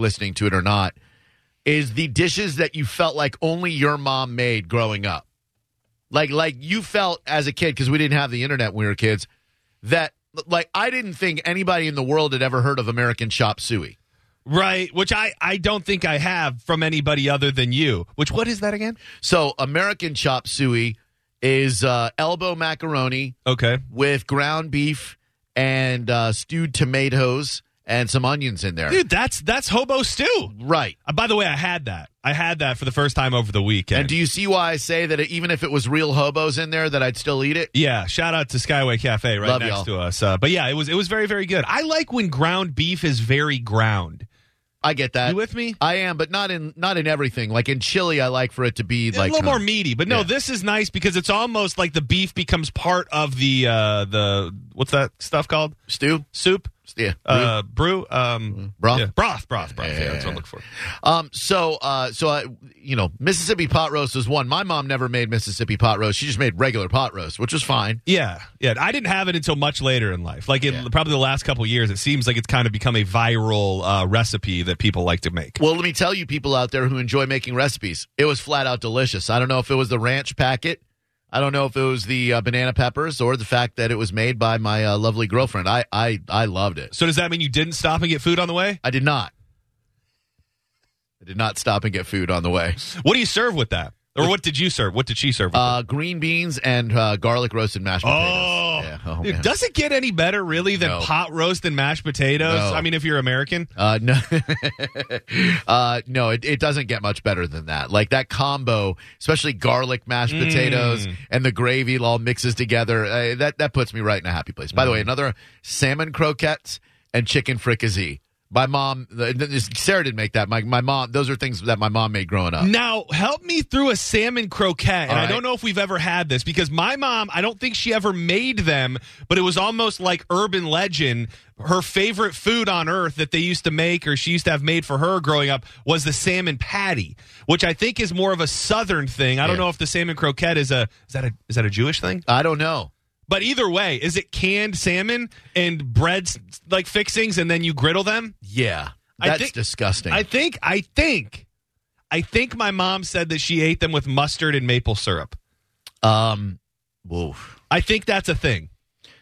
listening to it or not, is the dishes that you felt like only your mom made growing up. Like like you felt as a kid because we didn't have the internet when we were kids that like I didn't think anybody in the world had ever heard of American chop suey. Right, which I, I don't think I have from anybody other than you. Which what is that again? So American chop suey is uh, elbow macaroni Okay. with ground beef and uh, stewed tomatoes and some onions in there. Dude, that's that's hobo stew. Right. Uh, by the way, I had that. I had that for the first time over the weekend. And do you see why I say that even if it was real hobos in there, that I'd still eat it? yeah, shout out to Skyway Cafe right Love next y'all. to us. Uh, but yeah, it was it was very very good. I like when ground beef is very ground. I get that. You with me? I am, but not in not in everything. Like in chili, I like for it to be It's like a little more meaty, but no, yeah. this is nice because it's almost like the beef becomes part of the uh the what's that stuff called? stew. Soup? Yeah. Uh brew? Um Broth? yeah, broth, broth, broth. Yeah, Yeah. that's what I'm looking for. Um. So, uh, so I, you know, Mississippi pot roast was one. My mom never made Mississippi pot roast. She just made regular pot roast, which was fine. Yeah, yeah. I didn't have it until much later in life. Like in probably the last couple of years, it seems like it's kind of become a viral uh, recipe that people like to make. Well, let me tell you, people out there who enjoy making recipes, it was flat out delicious. I don't know if it was the ranch packet. I don't know if it was the uh, banana peppers or the fact that it was made by my uh, lovely girlfriend. I, I, I loved it. So does that mean you didn't stop and get food on the way? I did not. I did not stop and get food on the way. What do you serve with that? Or what did you serve? What did she serve? With Uh, green beans and uh, garlic roasted mashed potatoes. Oh, Yeah. Oh, Dude, does it get any better really than No. pot roast and mashed potatoes? No. I mean, if you're American, Uh, no, uh, no, it, it doesn't get much better than that. Like that combo, especially garlic mashed Mm. potatoes and the gravy all mixes together. Uh, that that puts me right in a happy place. By the way, Mm. another salmon croquettes and chicken fricassee. My mom, Sarah didn't make that. My my mom, those are things that my mom made growing up. Now, help me through a salmon croquette. And All I right. don't know if we've ever had this because my mom, I don't think she ever made them, but it was almost like urban legend. Her favorite food on earth that they used to make or she used to have made for her growing up was the salmon patty, which I think is more of a southern thing. I don't Yeah. know if the salmon croquette is a is that a is that a Jewish thing? I don't know. But either way, is it canned salmon and breads like fixings and then you griddle them? Yeah, I that's think- disgusting. I think, I think, I think my mom said that she ate them with mustard and maple syrup. um, woof. I think that's a thing.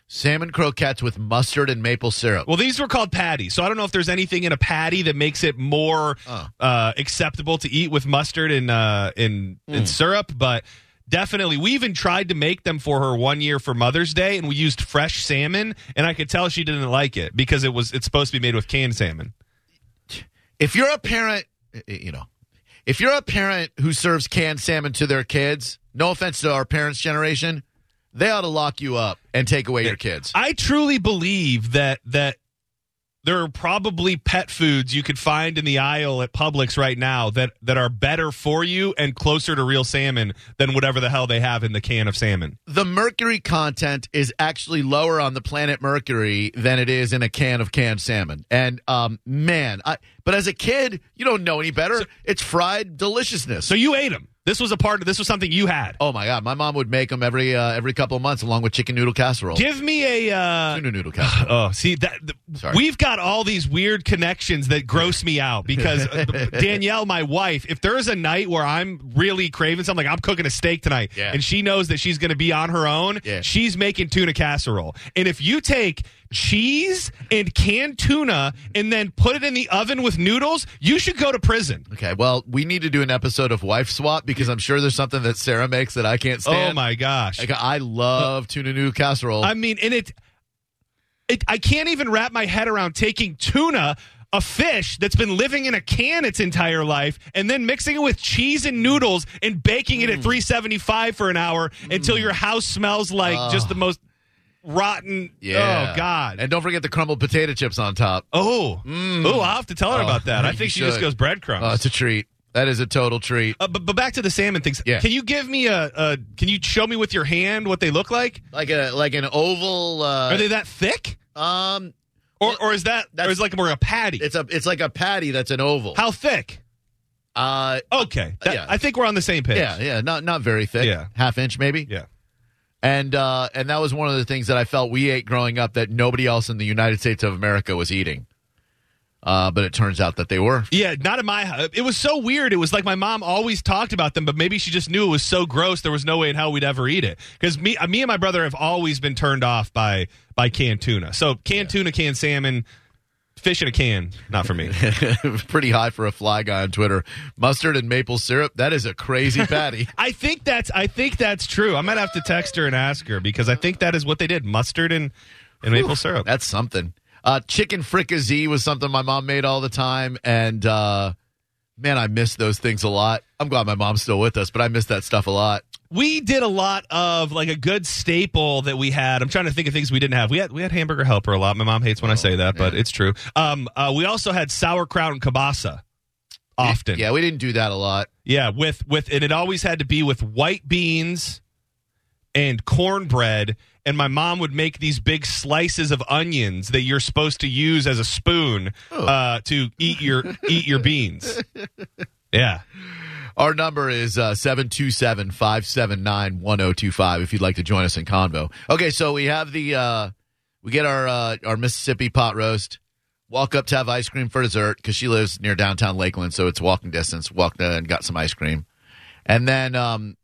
salmon croquettes with mustard and maple syrup. Well, these were called patties, so I don't know if there's anything in a patty that makes it more Oh. uh, acceptable to eat with mustard and uh, and, and syrup. But definitely, we even tried to make them for her one year for Mother's Day, and we used fresh salmon, and I could tell she didn't like it because it was it's supposed to be made with canned salmon. if you're a parent, you know, if you're a parent who serves canned salmon to their kids, no offense to our parents' generation, they ought to lock you up and take away your kids. I truly believe that that there are probably pet foods you could find in the aisle at Publix right now that that are better for you and closer to real salmon than whatever the hell they have in the can of salmon. The mercury content is actually lower on the planet Mercury than it is in a can of canned salmon. And um, man, I but as a kid, you don't know any better. it's fried deliciousness. So you ate them. This was a part of this was something you had. oh my god, my mom would make them every uh, every couple of months along with chicken noodle casserole. Give me a uh Tuna noodle casserole. Oh, see that th- Sorry. we've got all these weird connections that gross me out because Danielle, my wife, if there's a night where I'm really craving something, like I'm cooking a steak tonight, Yeah. and she knows that she's going to be on her own, Yeah. she's making tuna casserole. And if you take cheese and canned tuna and then put it in the oven with noodles, you should go to prison. Okay, well, we need to do an episode of Wife Swap because I'm sure there's something that Sarah makes that I can't oh stand. Oh my gosh. Like, I love tuna noodle casserole. I mean, and it, it, I can't even wrap my head around taking tuna, a fish that's been living in a can its entire life, and then mixing it with cheese and noodles and baking it at mm. 375 for an hour until mm. your house smells like just the most rotten. yeah. Oh God. And don't forget the crumbled potato chips on top. oh, oh, I'll have to tell her Oh, about that. I think she just goes breadcrumbs. Oh, it's a treat. That is a total treat. uh, but, but back to the salmon things. Yeah. Can you give me a, a? Can you show me with your hand what they look like? Like a like an oval. Uh, Are they that thick, um, or or is that or That's- is like more a patty? it's a it's like a patty that's an oval. How thick? Uh, Okay, That- yeah. I think we're on the same page. yeah, yeah, not not very thick. Yeah. half inch maybe. yeah. And uh, and that was one of the things that I felt we ate growing up that nobody else in the United States of America was eating. Uh, but it turns out that they were. Yeah, not in my house. It was so weird. It was like my mom always talked about them, but maybe she just knew it was so gross. There was no way in hell we'd ever eat it. Because me, me and my brother have always been turned off by by canned tuna. So canned tuna, canned salmon, fish in a can, not for me. Pretty high for a fly guy on Twitter. Mustard and maple syrup. That is a crazy patty. I think that's I think that's true. I might have to text her and ask her because I think that is what they did: mustard and and maple syrup. That's something. Uh, chicken fricassee was something my mom made all the time, and uh, man, I miss those things a lot. I'm glad my mom's still with us, but I miss that stuff a lot. We did a lot of like a good staple that we had. I'm trying to think of things we didn't have. We had we had hamburger helper a lot. My mom hates when I say that, but it's true. Um, uh, we also had sauerkraut and kielbasa often. Yeah, we didn't do that a lot. Yeah, with with and it always had to be with white beans and cornbread and my mom would make these big slices of onions that you're supposed to use as a spoon Oh. uh, to eat your eat your beans. Yeah. Our number is uh, 727 579 1025 if you'd like to join us in convo. Okay, so we have the, uh, we get our, uh, our Mississippi pot roast. Walk up to have ice cream for dessert because she lives near downtown Lakeland, so it's walking distance. Walked uh, and got some ice cream. And then um,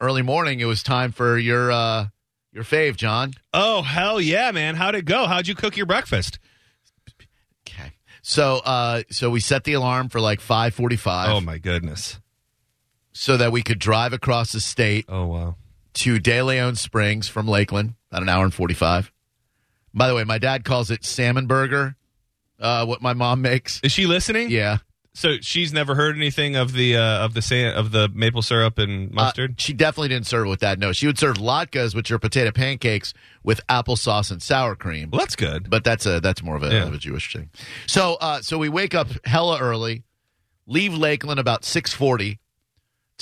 early morning, it was time for your, uh, your fave, John. Oh hell yeah, man! How'd it go? How'd you cook your breakfast? Okay. So, uh, so we set the alarm for like 545 Oh my goodness! So that we could drive across the state Oh wow! to De Leon Springs from Lakeland, about an hour and 45. By the way, my dad calls it salmon burger, uh, what my mom makes. Is she listening? Yeah. So she's never heard anything of the uh, of the sa- of the maple syrup and Uh, mustard. she definitely didn't serve it with that. No, she would serve latkes, which are potato pancakes with applesauce and sour cream. well, that's good. But that's a that's more of a, Yeah. of a Jewish thing. So uh, so we wake up hella early, leave Lakeland about six forty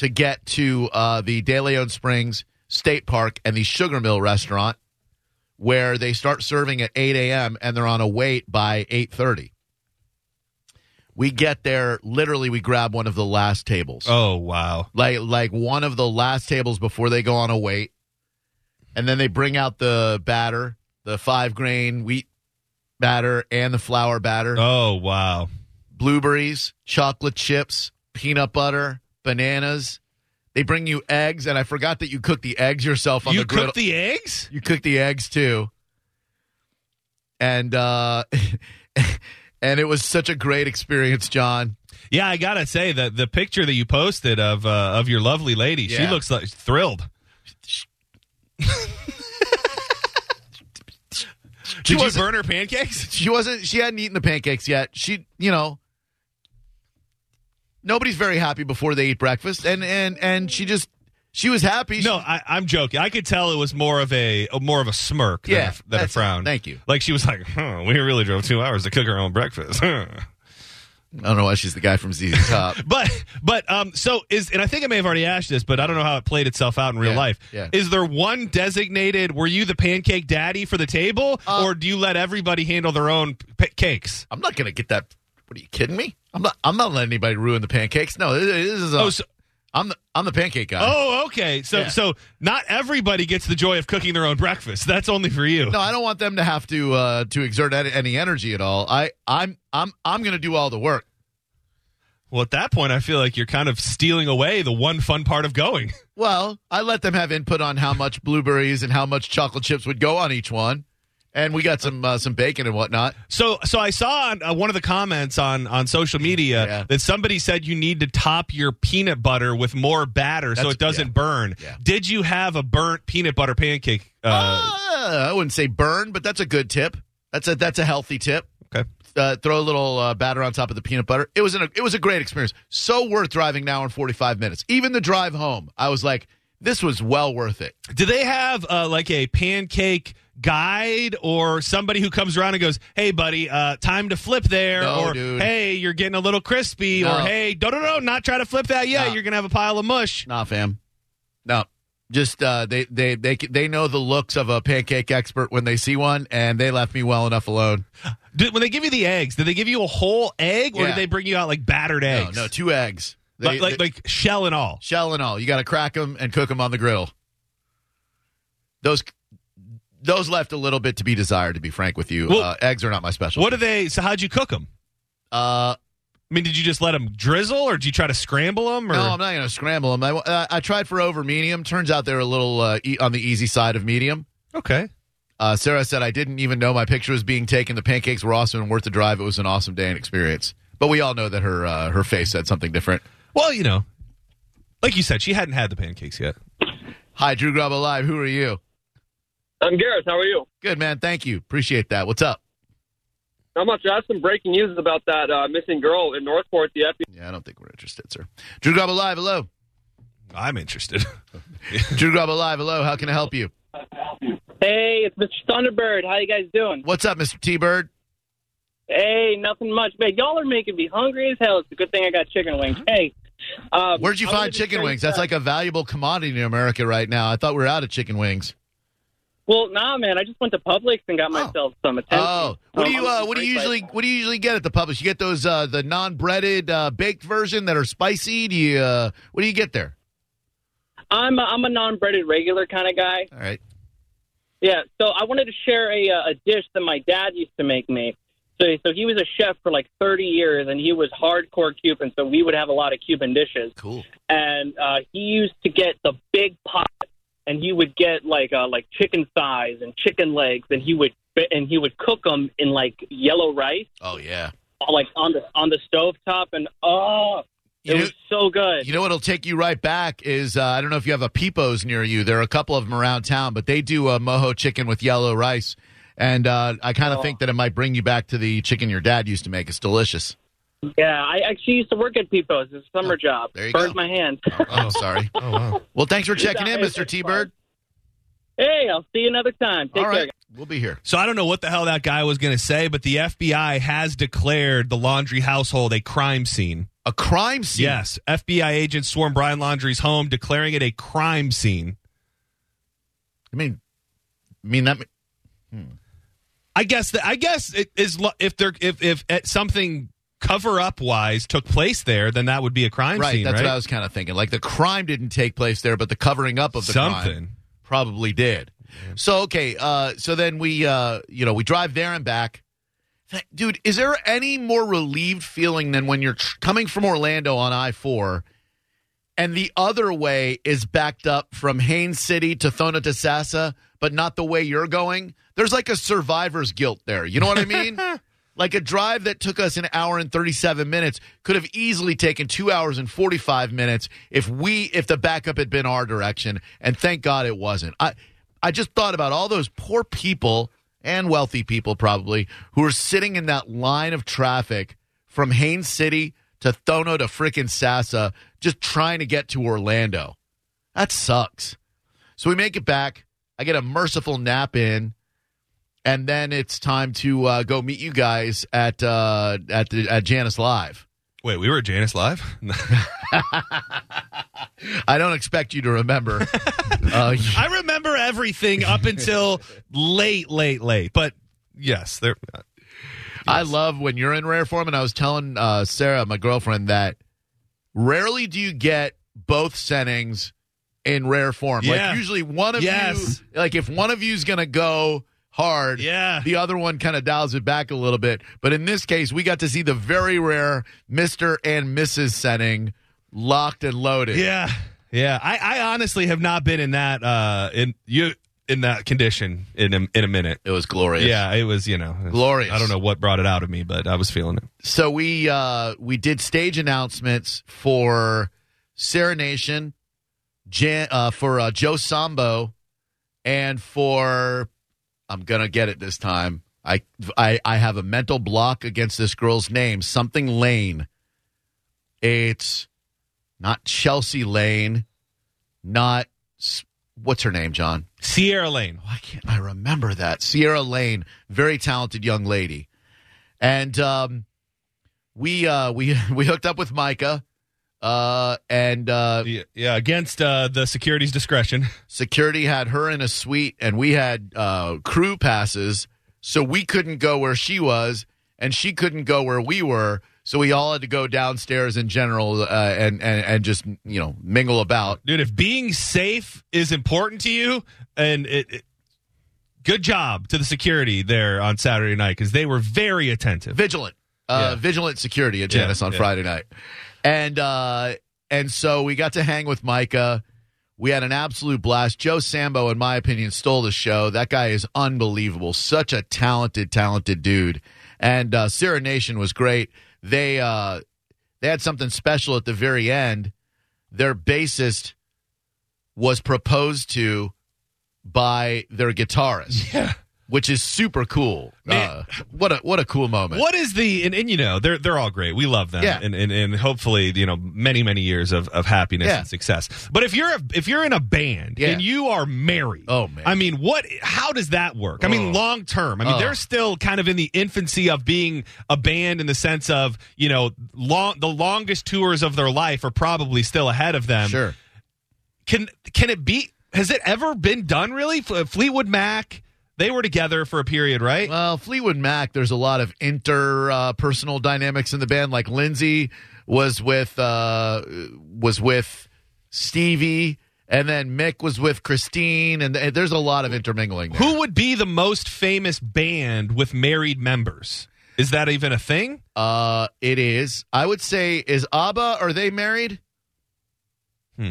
to get to uh, the De Leon Springs State Park and the Sugar Mill restaurant, where they start serving at eight a.m. and they're on a wait by eight thirty. We get there literally. We grab one of the last tables Oh wow! like like one of the last tables before they go on a wait, and then they bring out the batter, the five grain wheat batter and the flour batter, Oh wow! blueberries, chocolate chips, peanut butter, bananas. They bring you eggs, and I forgot that you cook the eggs yourself on You the griddle. cooked the eggs? you cook the eggs too, and uh, and it was such a great experience, John. Yeah, I gotta say that the picture that you posted of uh, of your lovely lady, she looks like thrilled. Did you burn her pancakes? she wasn't she hadn't eaten the pancakes yet she you know nobody's very happy before they eat breakfast and and and she just she was happy No, I, I'm joking. I could tell it was more of a, more of a smirk than, Yeah, a, than a frown. thank you. Like she was like, huh, "We really drove two hours to cook our own breakfast." huh." i don't know why she's the guy from ZZ Top But but um so is and I think I may have already asked this, but I don't know how it played itself out in real Yeah, life. yeah. Is there one designated? Were you the pancake daddy for the table, Uh, or do you let everybody handle their own pa- cakes? i'm not gonna get that what are you kidding me i'm not i'm not letting anybody ruin the pancakes no this, this is a, Oh, so, i'm the i'm the pancake guy oh, okay. So Yeah. so not everybody gets the joy of cooking their own breakfast. That's only for you. no i don't want them to have to uh to exert any, energy at all i i'm i'm i'm gonna do all the work Well, at that point, I feel like you're kind of stealing away the one fun part of going. Well, I let them have input on how much blueberries and how much chocolate chips would go on each one, and we got some uh, some bacon and whatnot. So, so I saw on uh, one of the comments on on social media Yeah. that somebody said you need to top your peanut butter with more batter so it doesn't yeah. burn. Yeah. Did you have a burnt peanut butter pancake? Uh, Uh, I wouldn't say burn, but that's a good tip. That's a that's a healthy tip. okay. Uh, throw a little uh, batter on top of the peanut butter. It was an, it was a great experience. So worth driving now in forty five minutes. Even the drive home, I was like, this was well worth it. Do they have uh, like a pancake guide or somebody who comes around and goes, "Hey, buddy, uh, time to flip there," No, or dude. "Hey, you're getting a little crispy," No. or "Hey, no, no, no, not try to flip that yet. No. You're gonna have a pile of mush." Nah, fam. No. Just uh, they, they they they know the looks of a pancake expert when they see one, and they left me well enough alone. Did, when they give you the eggs, did they give you a whole egg, or Yeah. did they bring you out like battered eggs? no, two eggs. They- like, like, they- like shell and all. shell and all. You got to crack them and cook them on the grill. Those those left a little bit to be desired. To be frank with you, Well- uh, eggs are not my special. What do they? So how'd you cook them? Uh, I mean, did you just let them drizzle, or did you try to scramble them? Or? no, I'm not going to scramble them. I, uh, I tried for over medium. Turns out they're a little uh, e- on the easy side of medium. Okay. Uh, Sarah said, I didn't even know my picture was being taken. The pancakes were awesome and worth the drive. It was an awesome day and experience. But we all know that her uh, her face said something different. Well, you know, like you said, she hadn't had the pancakes yet. Hi, Drew Garabo Live. Who are you? I'm Gareth. How are you? Good, man. Thank you. Appreciate that. What's up? Not much. I have some breaking news about that uh, missing girl in Northport. The FBI. Yeah, I don't think we're interested, sir. Drew Garabo Live. Hello. I'm interested. Drew Garabo Live. Hello. How can I help you? Hey, it's Mr. Thunderbird. How you guys doing? What's up, Mr. T Bird? Hey, nothing much. Man, y'all are making me hungry as hell. It's a good thing I got chicken wings. Hey, um, Where'd you I find chicken wings? That's like a valuable commodity in America right now. I thought we were out of chicken wings. Well, nah, man. I just went to Publix and got myself some attention. Oh, what do you uh, what do you usually what do you usually get at the Publix? You get those uh, the non breaded uh, baked version that are spicy. Do you uh, what do you get there? I'm a, I'm a non-breaded regular kind of guy. All right. Yeah. So I wanted to share a uh, a dish that my dad used to make me. So so he was a chef for like 30 years, and he was hardcore Cuban. So we would have a lot of Cuban dishes. Cool. and uh, he used to get the big pot, and he would get like uh, like chicken thighs and chicken legs, and he would and he would cook them in like yellow rice, Oh yeah. like on the on the stove top, and oh, You it know, was so good. you know what'll take you right back is uh, I don't know if you have a Pipo's near you. There are a couple of them around town, but they do a mojo chicken with yellow rice, and uh, I kind of Oh. think that it might bring you back to the chicken your dad used to make. It's delicious. Yeah, I actually used to work at Pipo's. It's a summer job. Oh, there you Burned go. my hand. Oh, I'm sorry. oh wow. Well, thanks for checking in, Mr. T Bird. hey, I'll see you another time. Take All care. we'll be here. So I don't know what the hell that guy was going to say, but the FBI has declared the Laundrie household a crime scene. A crime scene. Yes, FBI agents swarmed Brian Laundrie's home, declaring it a crime scene. I mean, I mean that. I guess that I guess it is lo- if there if if uh, something cover up wise took place there, then that would be a crime Right, scene, that's right? what I was kind of thinking. Like the crime didn't take place there, but the covering up of the crime Something. probably did. So okay, uh, so then we, uh, you know, we drive there and back. Dude, is there any more relieved feeling than when you're tr- coming from Orlando on I four, and the other way is backed up from Haines City to Thonotosassa, but not the way you're going? There's like a survivor's guilt there. You know what I mean? like a drive that took us an hour and 37 minutes could have easily taken two hours and 45 minutes if we if the backup had been our direction. And thank god it wasn't. I i just thought about all those poor people and wealthy people probably who are sitting in that line of traffic from haines city to thono to frickin' sassa just trying to get to orlando. That sucks. So we make it back. I get a merciful nap in and then it's time to uh, go meet you guys at uh, at the, at Jannus Live. Wait, we were at Jannus Live? I don't expect you to remember. uh, I remember everything up until late, late, late. But yes, there. I love when you're in rare form, and I was telling uh, Sarah, my girlfriend, that rarely do you get both settings in rare form. Yeah. Like usually one of Yes. you, like if one of you's gonna go hard, Yeah. the other one kind of dials it back a little bit. But in this case, we got to see the very rare Mister and Mrs. setting locked and loaded. Yeah, yeah. I, I honestly have not been in that uh in you in that condition in a, in a minute. It was glorious. Yeah, it was you know Glorious. I don't know what brought it out of me, but I was feeling it. so we uh we did stage announcements for Sarah Nation, Jan, uh, for uh, Joe Sambo, and for I'm gonna get it this time. I I I have a mental block against this girl's name. Something Lane. It's not Chelsea Lane, not what's her name, John. Sierra Lane. Why can't I remember that? Sierra Lane, very talented young lady, and um, we uh, we we hooked up with Micah, uh, and uh, Yeah, yeah, against uh, the security's discretion. security had her in a suite, and we had uh, crew passes, so we couldn't go where she was, and she couldn't go where we were. So we all had to go downstairs in general uh, and, and and just you know mingle about. Dude, if being safe is important to you, and it, it good job to the security there on Saturday night because they were very attentive. Vigilant. uh, Yeah. Vigilant Security at Yeah, on. Friday night, and uh, and so we got to hang with Micah. We had an absolute blast. Joe Sambo, in my opinion, stole the show. That guy is unbelievable. Such a talented, talented dude. And uh, Sarah Nation was great. They uh, they had something special at the very end. Their bassist was proposed to by their guitarist, Yeah. Which is super cool. Man. Uh, what a what a cool moment. What is the and, and you know they're they're all great. We love them. Yeah. And, and and hopefully you know many many years of, of happiness Yeah. and success. But if you're a, if you're in a band Yeah. and you are married, Oh, man. I mean what? How does that work? I mean Oh. long term. I mean Oh. they're still kind of in the infancy of being a band in the sense of you know long the longest tours of their life are probably still ahead of them. Sure. Can can it be? Has it ever been done? Really, Fleetwood Mac. They were together for a period, right? Well, Fleetwood Mac, there's a lot of interpersonal dynamics in the band. Like Lindsey was with uh, was with Stevie, and then Mick was with Christine, and th- there's a lot of intermingling. There. Who would be the most famous band with married members? Is that even a thing? Uh, it is. I would say is ABBA. Are they married? Hmm.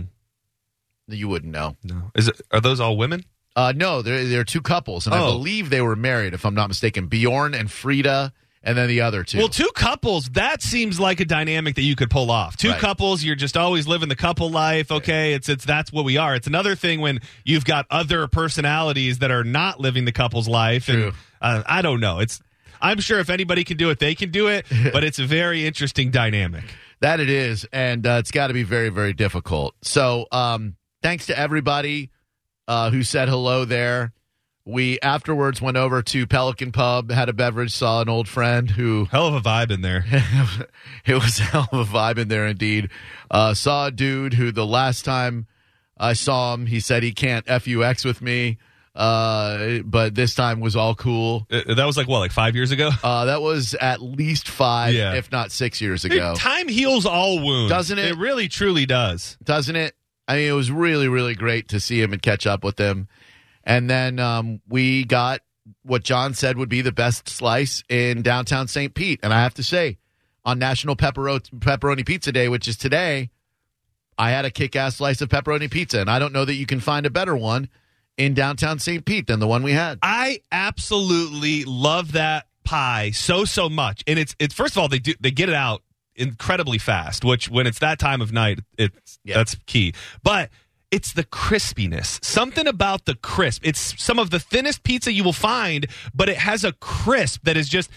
You wouldn't know. No. Is it? Are those all women? Uh, no, they're they're two couples, and I Oh. believe they were married, if I'm not mistaken. Bjorn and Frida, and then the other two. Well, two couples. That seems like a dynamic that you could pull off. Two Right. couples. You're just always living the couple life. Okay, it's it's that's what we are. It's another thing when you've got other personalities that are not living the couple's life. True. And uh, I don't know. It's. I'm sure if anybody can do it, they can do it. but it's a very interesting dynamic. That it is, and uh, it's got to be very, very difficult. So, um, thanks to everybody uh, who said hello there. We afterwards went over to Pelican Pub, had a beverage, saw an old friend who Hell of a vibe in there. it was a hell of a vibe in there indeed. Uh, saw a dude who the last time I saw him, he said he can't fux with me, uh, but this time was all cool. Uh, that was like what, like five years ago. Uh, that was at least five, Yeah. if not six years ago. Time heals all wounds, Doesn't it? It really, truly does. doesn't it? I mean, it was really, really great to see him and catch up with him. And then um, we got what John said would be the best slice in downtown St. Pete. And I have to say, on National Peppero- Pepperoni Pizza Day, which is today, I had a kick ass slice of pepperoni pizza. And I don't know that you can find a better one in downtown St. Pete than the one we had. I absolutely love that pie so so much, and it's it's first of all they do they get it out incredibly fast, which when it's that time of night, it's Yeah. that's key. But it's the crispiness. Something about the crisp. It's some of the thinnest pizza you will find, but it has a crisp that is just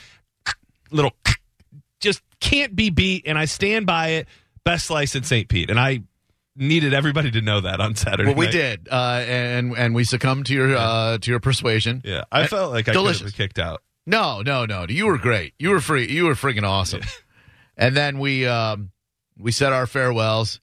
little just can't be beat and I stand by it. Best slice in St. Pete. And I needed everybody to know that on Saturday. Well, we night. did, uh, and and we succumbed to your uh, to your persuasion. Yeah. I felt like I could have kicked out. No, no, no. You were great. You were free. You were freaking awesome. And then we um, we said our farewells,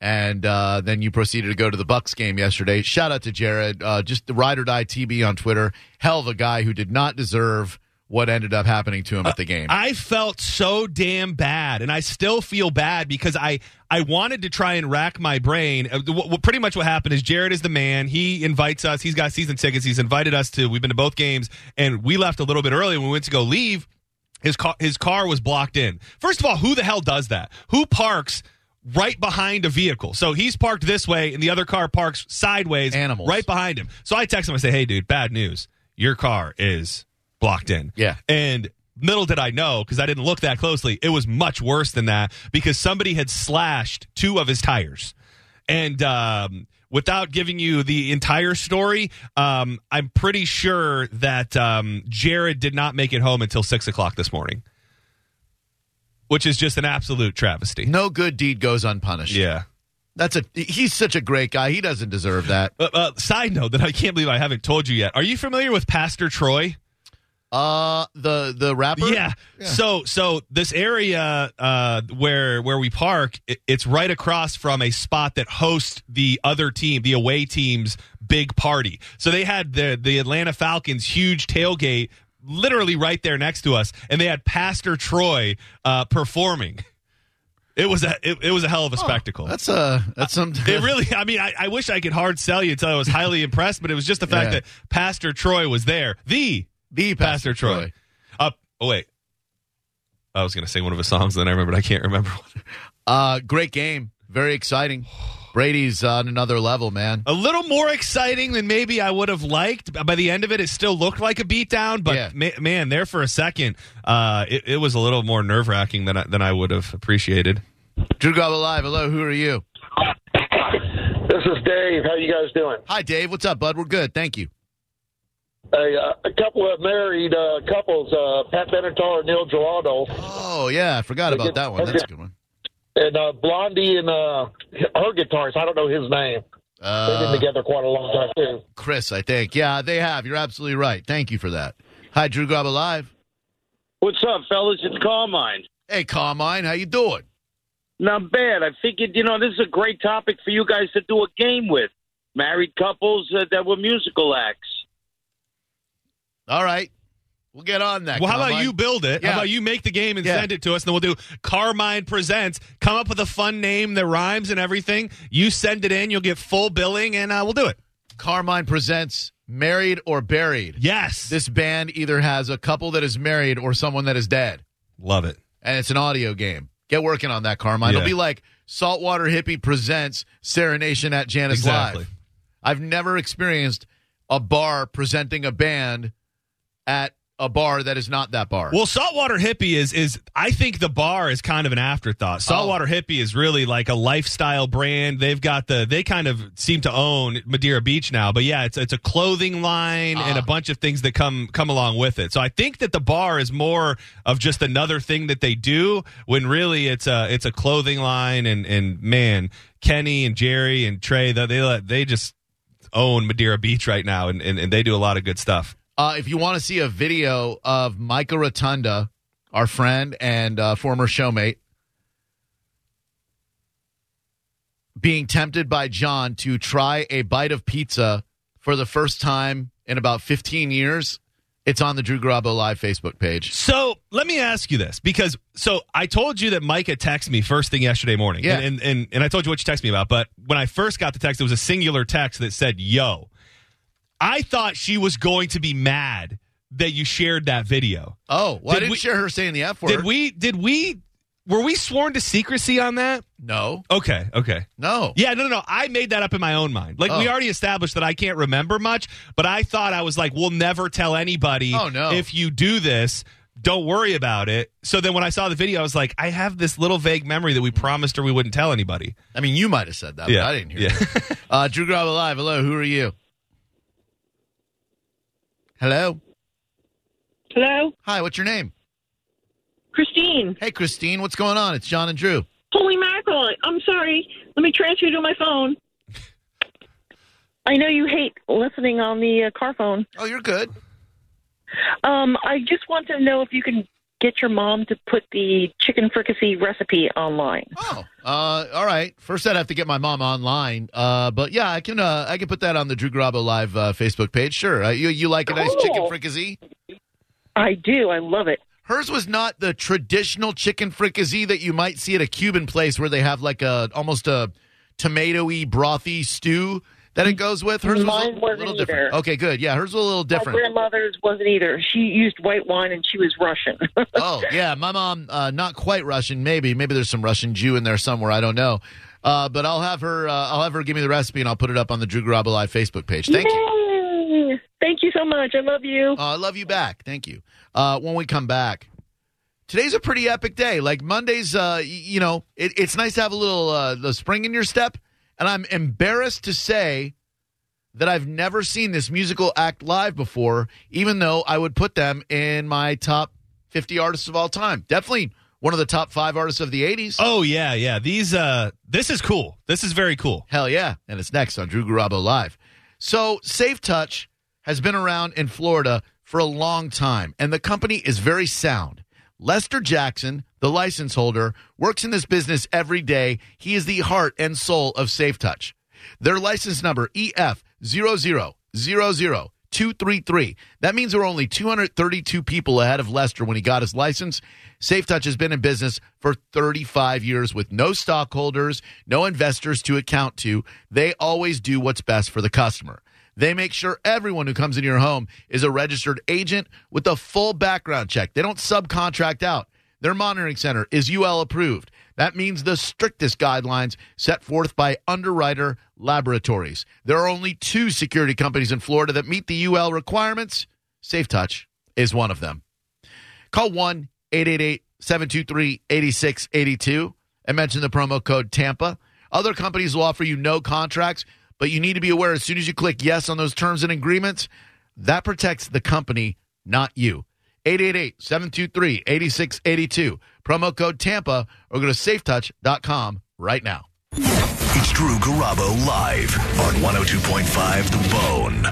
and uh, then you proceeded to go to the Bucks game yesterday. Shout out to Jared, uh, just the ride or die TB on Twitter. Hell of a guy who did not deserve what ended up happening to him at the game. I felt so damn bad, and I still feel bad because I I wanted to try and rack my brain. Uh, wh- pretty much what happened is Jared is the man. He invites us. He's got season tickets. He's invited us to. We've been to both games, and we left a little bit early. When we went to go leave, his car his car was blocked in. First of all, who the hell does that? Who parks? Right behind a vehicle. So he's parked this way and the other car parks sideways. Animals. Right behind him. So I text him. I say, hey, dude, bad news. Your car is blocked in. Yeah. And little did I know, because I didn't look that closely, it was much worse than that because somebody had slashed two of his tires. And um, without giving you the entire story, um, I'm pretty sure that um, Jared did not make it home until six o'clock this morning, which is just an absolute travesty. no good deed goes unpunished. Yeah. that's a. He's such a great guy. He doesn't deserve that. Uh, uh, side note that I can't believe I haven't told you yet. Are you familiar with Pastor Troy? Uh, the the rapper. Yeah. So so this area uh, where where we park, it, it's right across from a spot that hosts the other team, the away team's big party. So they had the the Atlanta Falcons huge tailgate literally right there next to us, and they had Pastor Troy uh, performing. It was a it, it was a hell of a spectacle. That's a that's some. It really, I mean, I, I wish I could hard sell you until I was highly impressed, but it was just the fact Yeah. that Pastor Troy was there. The the Pastor Troy. Uh, oh wait. I was going to sing one of his songs, then I remembered I can't remember. Uh, great game. Very exciting. Brady's on another level, man. A little more exciting than maybe I would have liked. By the end of it, it still looked like a beatdown, but Yeah. ma- man, there for a second, uh, it, it was a little more nerve wracking than I, than I would have appreciated. Drew Garabo Live. Hello, who are you? This is Dave. How you guys doing? Hi, Dave. What's up, bud? We're good. Thank you. A, uh, a couple of married uh, couples, uh, Pat Benatar and Neil Giraldo, Oh, yeah. I forgot about that one. That's a good one. and uh, Blondie and uh, her guitarist. I don't know his name. They've been Uh, together quite a long time too. Chris, I think. Yeah, they have. You're absolutely right. Thank you for that. Hi, Drew Garabo Live. What's up, fellas? It's Carmine. Hey, Carmine. How you doing? Not bad. I figured, you know, this is a great topic for you guys to do a game with. Married couples uh, that were musical acts. All right. We'll get on that. Well, how about you build it? Yeah. How about you make the game and Yeah. send it to us, and then we'll do Carmine Presents. Come up with a fun name that rhymes and everything. You send it in, you'll get full billing, and uh, we'll do it. Carmine presents Married or Buried. Yes. This band either has a couple that is married or someone that is dead. Love it. And it's an audio game. Get working on that, Carmine. Yeah. It'll be like Saltwater Hippie presents Serenation at Jannus Exactly. Live. I've never experienced a bar presenting a band at a bar that is not that bar. Well, Saltwater Hippie is is I think the bar is kind of an afterthought. Oh. Saltwater Hippie is really like a lifestyle brand. They've got the they kind of seem to own Madeira Beach now, but yeah, it's it's a clothing line and a ah. bunch of things that come come along with it. So I think that the bar is more of just another thing that they do when really it's a it's a clothing line and and man, Kenny and Jerry and Trey they they, they just own Madeira Beach right now and, and, and they do a lot of good stuff. Uh, if you want to see a video of Micah Rotunda, our friend and uh, former showmate, being tempted by John to try a bite of pizza for the first time in about 15 years, it's on the Drew Garabo Live Facebook page. So let me ask you this because so I told you that Micah texted me first thing yesterday morning. Yeah. And, and, and, and I told you what you texted me about. But when I first got the text, it was a singular text that said, yo. I thought she was going to be mad that you shared that video. Oh, well, I Did didn't we- share her saying the F word. Did we, did we, were we sworn to secrecy on that? No, Okay. Okay. no. Yeah, no, no, no. I made that up in my own mind. Like we Oh. already established that I can't remember much, but I thought I was like, we'll never tell anybody. Oh, no. If you do this, don't worry about it. So then when I saw the video, I was like, I have this little vague memory that we promised her we wouldn't tell anybody. I mean, you might have said that, Yeah. but I didn't hear Yeah. that. Uh, Drew Garabo Live. Hello, who are you? Hello. Hello, Hi, what's your name? Christine. Hey, Christine, what's going on? It's John and Drew. Holy mackerel! I'm sorry. Let me transfer you to my phone. I know you hate listening on the uh, car phone. Oh, you're good. Um, I just want to know if you can get your mom to put the chicken fricassee recipe online. Oh, uh, all right. First, I'd have to get my mom online. Uh, but yeah, I can. Uh, I can put that on the Drew Garabo Live uh, Facebook page. Sure. Uh, you you like a nice Cool. chicken fricassee? I do. I love it. Hers was not the traditional chicken fricassee that you might see at a Cuban place where they have like a almost a tomatoey brothy stew that it goes with. Hers was Mine a wasn't little different. either. Okay, good. Yeah, hers was a little different. My grandmother's wasn't either. She used white wine and she was Russian. oh yeah, my mom uh, not quite Russian. Maybe maybe there's some Russian Jew in there somewhere. I don't know. Uh, but I'll have her. Uh, I'll have her give me the recipe and I'll put it up on the Drew Garabo Live Facebook page. Thank you. Thank you so much. I love you. Uh, I love you back. Thank you. Uh, when we come back, today's a pretty epic day. Like Mondays, uh, you know, it, it's nice to have a little uh, the spring in your step. And I'm embarrassed to say that I've never seen this musical act live before, even though I would put them in my top 50 artists of all time. Definitely one of the top five artists of the 80s. Oh yeah, yeah. These uh this is cool. This is very cool. Hell yeah. And it's next on Drew Garabo Live. So, Safe Touch has been around in Florida for a long time, and the company is very sound. Lester Jackson, the license holder, works in this business every day. He is the heart and soul of Safe Touch. Their license number E EF 233. That means there were only 232 people ahead of Lester when he got his license. Safe Touch has been in business for 35 years with no stockholders, no investors to account to. They always do what's best for the customer. They make sure everyone who comes into your home is a registered agent with a full background check. They don't subcontract out. Their monitoring center is UL approved. That means the strictest guidelines set forth by Underwriter Laboratories. There are only two security companies in Florida that meet the UL requirements. SafeTouch is one of them. Call 1 888 723 8682 and mention the promo code TAMPA. Other companies will offer you no contracts, but you need to be aware as soon as you click yes on those terms and agreements, that protects the company, not you. 888 723 8682. Promo code TAMPA or go to safetouch.com right now. It's Drew Garabo live on 102.5 The Bone.